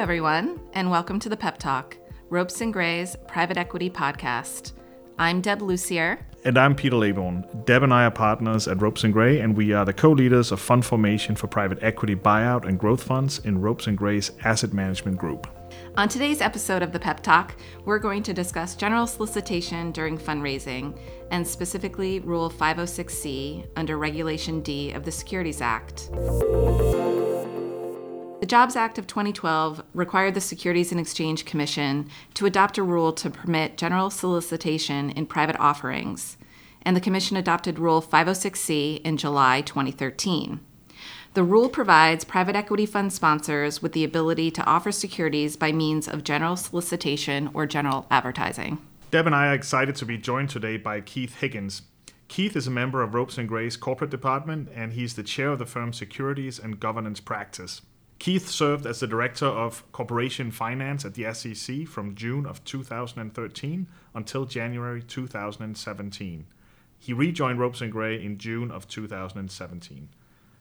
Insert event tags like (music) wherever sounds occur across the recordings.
everyone, and welcome to the Pep Talk, Ropes and Gray's private equity podcast. I'm Deb Lucier. And I'm Peter Laybourn. Deb and I are partners at Ropes and Gray, and we are the co-leaders of fund formation for private equity buyout and growth funds in Ropes and Gray's asset management group. On today's episode of the Pep Talk, we're going to discuss general solicitation during fundraising, and specifically Rule 506C under Regulation D of the Securities Act. The Jobs Act of 2012 required the Securities and Exchange Commission to adopt a rule to permit general solicitation in private offerings, and the Commission adopted Rule 506C in July 2013. The rule provides private equity fund sponsors with the ability to offer securities by means of general solicitation or general advertising. Deb and I are excited to be joined today by Keith Higgins. Keith is a member of Ropes and Gray's corporate department, and he's the chair of the firm's securities and governance practice. Keith served as the director of corporation finance at the SEC from June of 2013 until January 2017. He rejoined Ropes and Gray in June of 2017.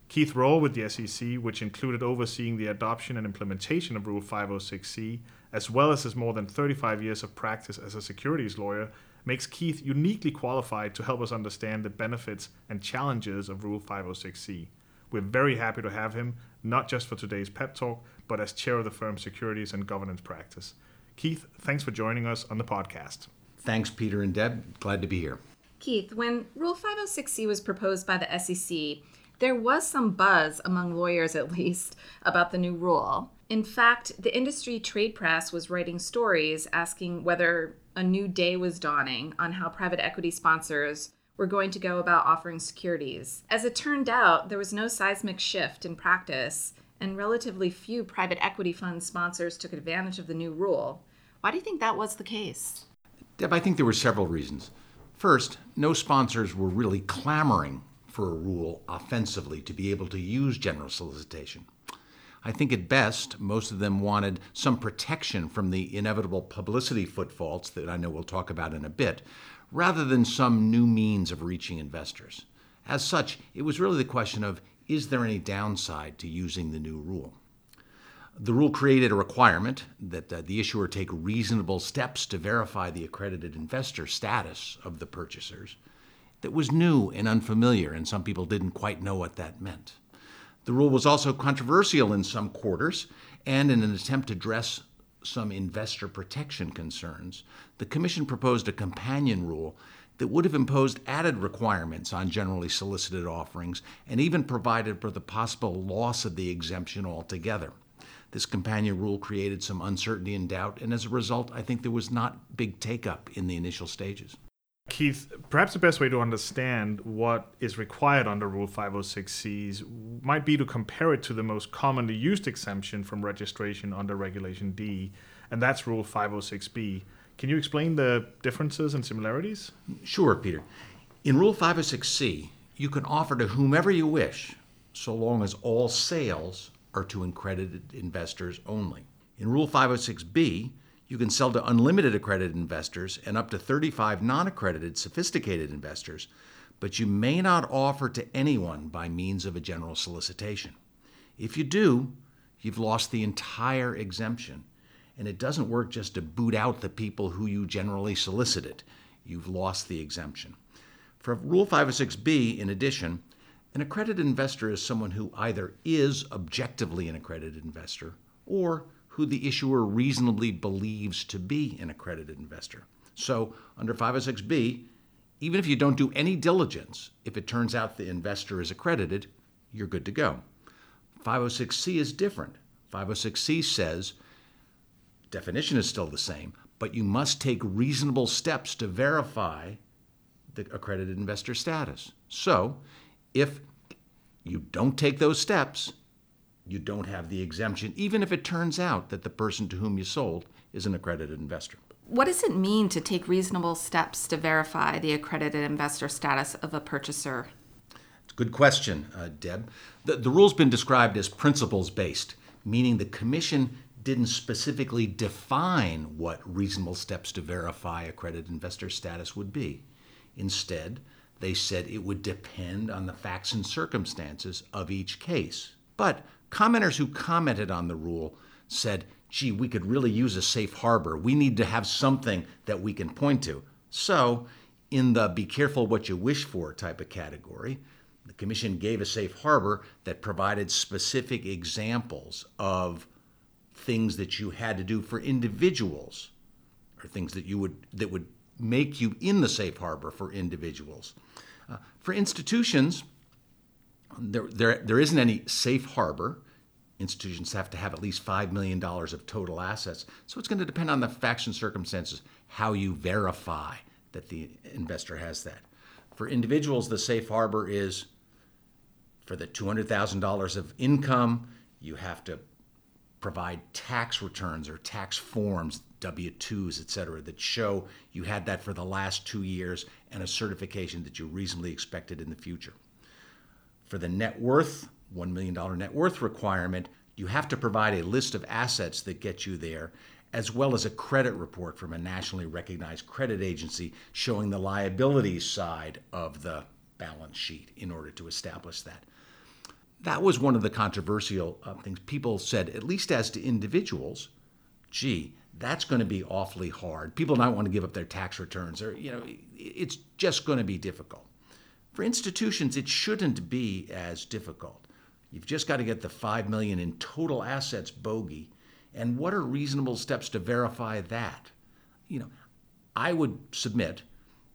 Keith's role with the SEC, which included overseeing the adoption and implementation of Rule 506C, as well as his more than 35 years of practice as a securities lawyer, makes Keith uniquely qualified to help us understand the benefits and challenges of Rule 506C. We're very happy to have him, not just for today's pep talk, but as chair of the firm's securities and governance practice. Keith, thanks for joining us on the podcast. Thanks, Peter and Deb. Glad to be here. Keith, when Rule 506C was proposed by the SEC, there was some buzz among lawyers, at least, about the new rule. In fact, the industry trade press was writing stories asking whether a new day was dawning on how private equity sponsors were going to go about offering securities. As it turned out, there was no seismic shift in practice, and relatively few private equity fund sponsors took advantage of the new rule. Why do you think that was the case? Deb, I think there were several reasons. First, no sponsors were really clamoring for a rule offensively to be able to use general solicitation. I think at best, most of them wanted some protection from the inevitable publicity footfalls that I know we'll talk about in a bit, rather than some new means of reaching investors. As such, it was really the question of is there any downside to using the new rule? The rule created a requirement that uh, the issuer take reasonable steps to verify the accredited investor status of the purchasers. That was new and unfamiliar, and some people didn't quite know what that meant. The rule was also controversial in some quarters, and in an attempt to address some investor protection concerns, the Commission proposed a companion rule that would have imposed added requirements on generally solicited offerings and even provided for the possible loss of the exemption altogether. This companion rule created some uncertainty and doubt, and as a result, I think there was not big take up in the initial stages. Keith, perhaps the best way to understand what is required under Rule 506Cs might be to compare it to the most commonly used exemption from registration under Regulation D, and that's Rule 506B. Can you explain the differences and similarities? Sure, Peter. In Rule 506C, you can offer to whomever you wish, so long as all sales are to accredited investors only. In Rule 506B, you can sell to unlimited accredited investors and up to 35 non accredited sophisticated investors, but you may not offer to anyone by means of a general solicitation. If you do, you've lost the entire exemption. And it doesn't work just to boot out the people who you generally solicited. You've lost the exemption. For Rule 506B, in addition, an accredited investor is someone who either is objectively an accredited investor or who the issuer reasonably believes to be an accredited investor. So, under 506B, even if you don't do any diligence, if it turns out the investor is accredited, you're good to go. 506C is different. 506C says definition is still the same, but you must take reasonable steps to verify the accredited investor status. So, if you don't take those steps, you don't have the exemption, even if it turns out that the person to whom you sold is an accredited investor. What does it mean to take reasonable steps to verify the accredited investor status of a purchaser? It's a good question, uh, Deb. The, the rule's been described as principles based, meaning the Commission didn't specifically define what reasonable steps to verify accredited investor status would be. Instead, they said it would depend on the facts and circumstances of each case. But Commenters who commented on the rule said gee, we could really use a safe harbor. We need to have something that we can point to. So, in the be careful what you wish for type of category, the Commission gave a safe harbor that provided specific examples of things that you had to do for individuals or things that you would that would make you in the safe harbor for individuals. Uh, for institutions, there, there, there isn't any safe harbor. Institutions have to have at least $5 million of total assets. So it's going to depend on the facts and circumstances how you verify that the investor has that. For individuals, the safe harbor is for the $200,000 of income, you have to provide tax returns or tax forms, W 2s, et cetera, that show you had that for the last two years and a certification that you reasonably expected in the future. For the net worth, $1 million net worth requirement, you have to provide a list of assets that get you there, as well as a credit report from a nationally recognized credit agency showing the liabilities side of the balance sheet in order to establish that. That was one of the controversial uh, things. People said, at least as to individuals, gee, that's going to be awfully hard. People don't want to give up their tax returns, or, you know, it's just going to be difficult. For institutions, it shouldn't be as difficult. You've just got to get the 5 million in total assets bogey. And what are reasonable steps to verify that? You know, I would submit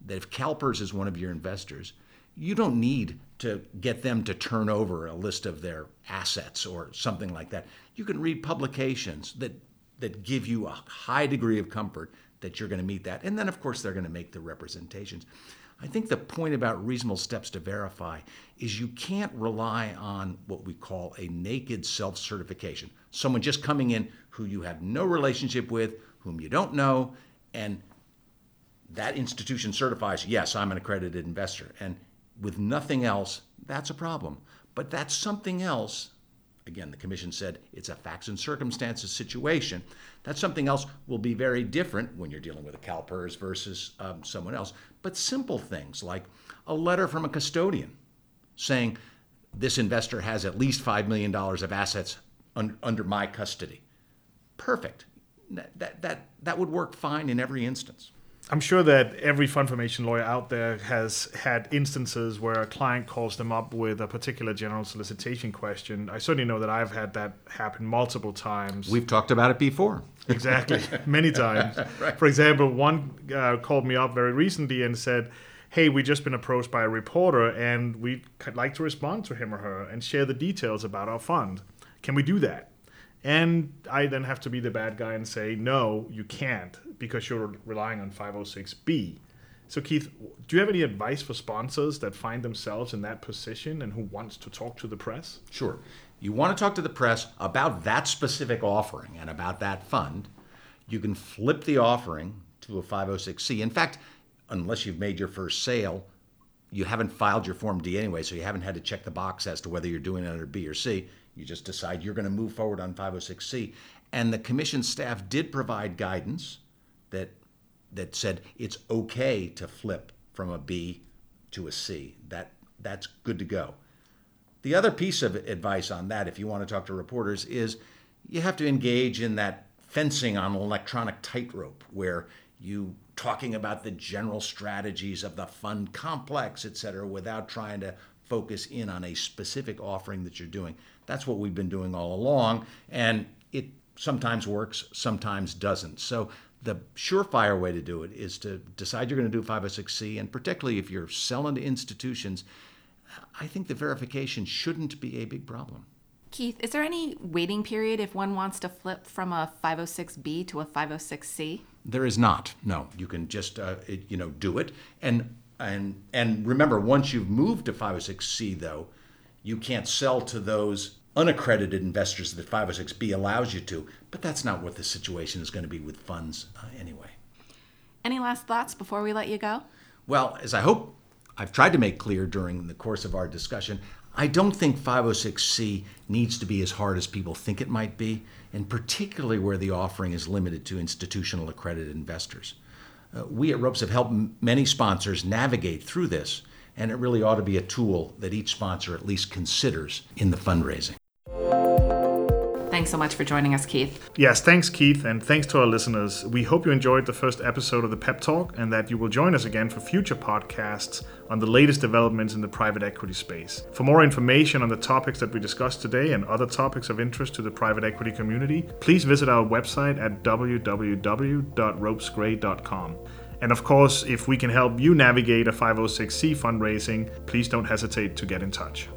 that if CalPERS is one of your investors, you don't need to get them to turn over a list of their assets or something like that. You can read publications that that give you a high degree of comfort that you're going to meet that. And then of course they're going to make the representations. I think the point about reasonable steps to verify is you can't rely on what we call a naked self certification. Someone just coming in who you have no relationship with, whom you don't know, and that institution certifies, yes, I'm an accredited investor. And with nothing else, that's a problem. But that's something else. Again, the commission said it's a facts and circumstances situation. That's something else will be very different when you're dealing with a CalPERS versus um, someone else. But simple things like a letter from a custodian saying this investor has at least $5 million of assets un- under my custody. Perfect. That, that, that, that would work fine in every instance. I'm sure that every fund formation lawyer out there has had instances where a client calls them up with a particular general solicitation question. I certainly know that I've had that happen multiple times. We've talked about it before. Exactly, (laughs) many times. (laughs) right. For example, one uh, called me up very recently and said, Hey, we've just been approached by a reporter and we'd like to respond to him or her and share the details about our fund. Can we do that? And I then have to be the bad guy and say, no, you can't because you're relying on 506B. So, Keith, do you have any advice for sponsors that find themselves in that position and who wants to talk to the press? Sure. You want to talk to the press about that specific offering and about that fund. You can flip the offering to a 506C. In fact, unless you've made your first sale, you haven't filed your Form D anyway, so you haven't had to check the box as to whether you're doing it under B or C. You just decide you're going to move forward on 506C. And the commission staff did provide guidance that that said it's okay to flip from a B to a C. That that's good to go. The other piece of advice on that, if you want to talk to reporters, is you have to engage in that fencing on an electronic tightrope where you talking about the general strategies of the fund complex, et cetera, without trying to focus in on a specific offering that you're doing. That's what we've been doing all along, and it sometimes works, sometimes doesn't. So the surefire way to do it is to decide you're going to do 506C, and particularly if you're selling to institutions, I think the verification shouldn't be a big problem. Keith, is there any waiting period if one wants to flip from a 506B to a 506C? There is not. No, you can just uh, it, you know do it, and and and remember, once you've moved to 506C, though, you can't sell to those unaccredited investors that 506B allows you to. But that's not what the situation is going to be with funds uh, anyway. Any last thoughts before we let you go? Well, as I hope I've tried to make clear during the course of our discussion, I don't think 506C needs to be as hard as people think it might be, and particularly where the offering is limited to institutional accredited investors. Uh, we at Ropes have helped m- many sponsors navigate through this, and it really ought to be a tool that each sponsor at least considers in the fundraising. Thanks so much for joining us, Keith. Yes, thanks, Keith, and thanks to our listeners. We hope you enjoyed the first episode of the Pep Talk and that you will join us again for future podcasts on the latest developments in the private equity space. For more information on the topics that we discussed today and other topics of interest to the private equity community, please visit our website at www.ropesgray.com. And of course, if we can help you navigate a 506c fundraising, please don't hesitate to get in touch.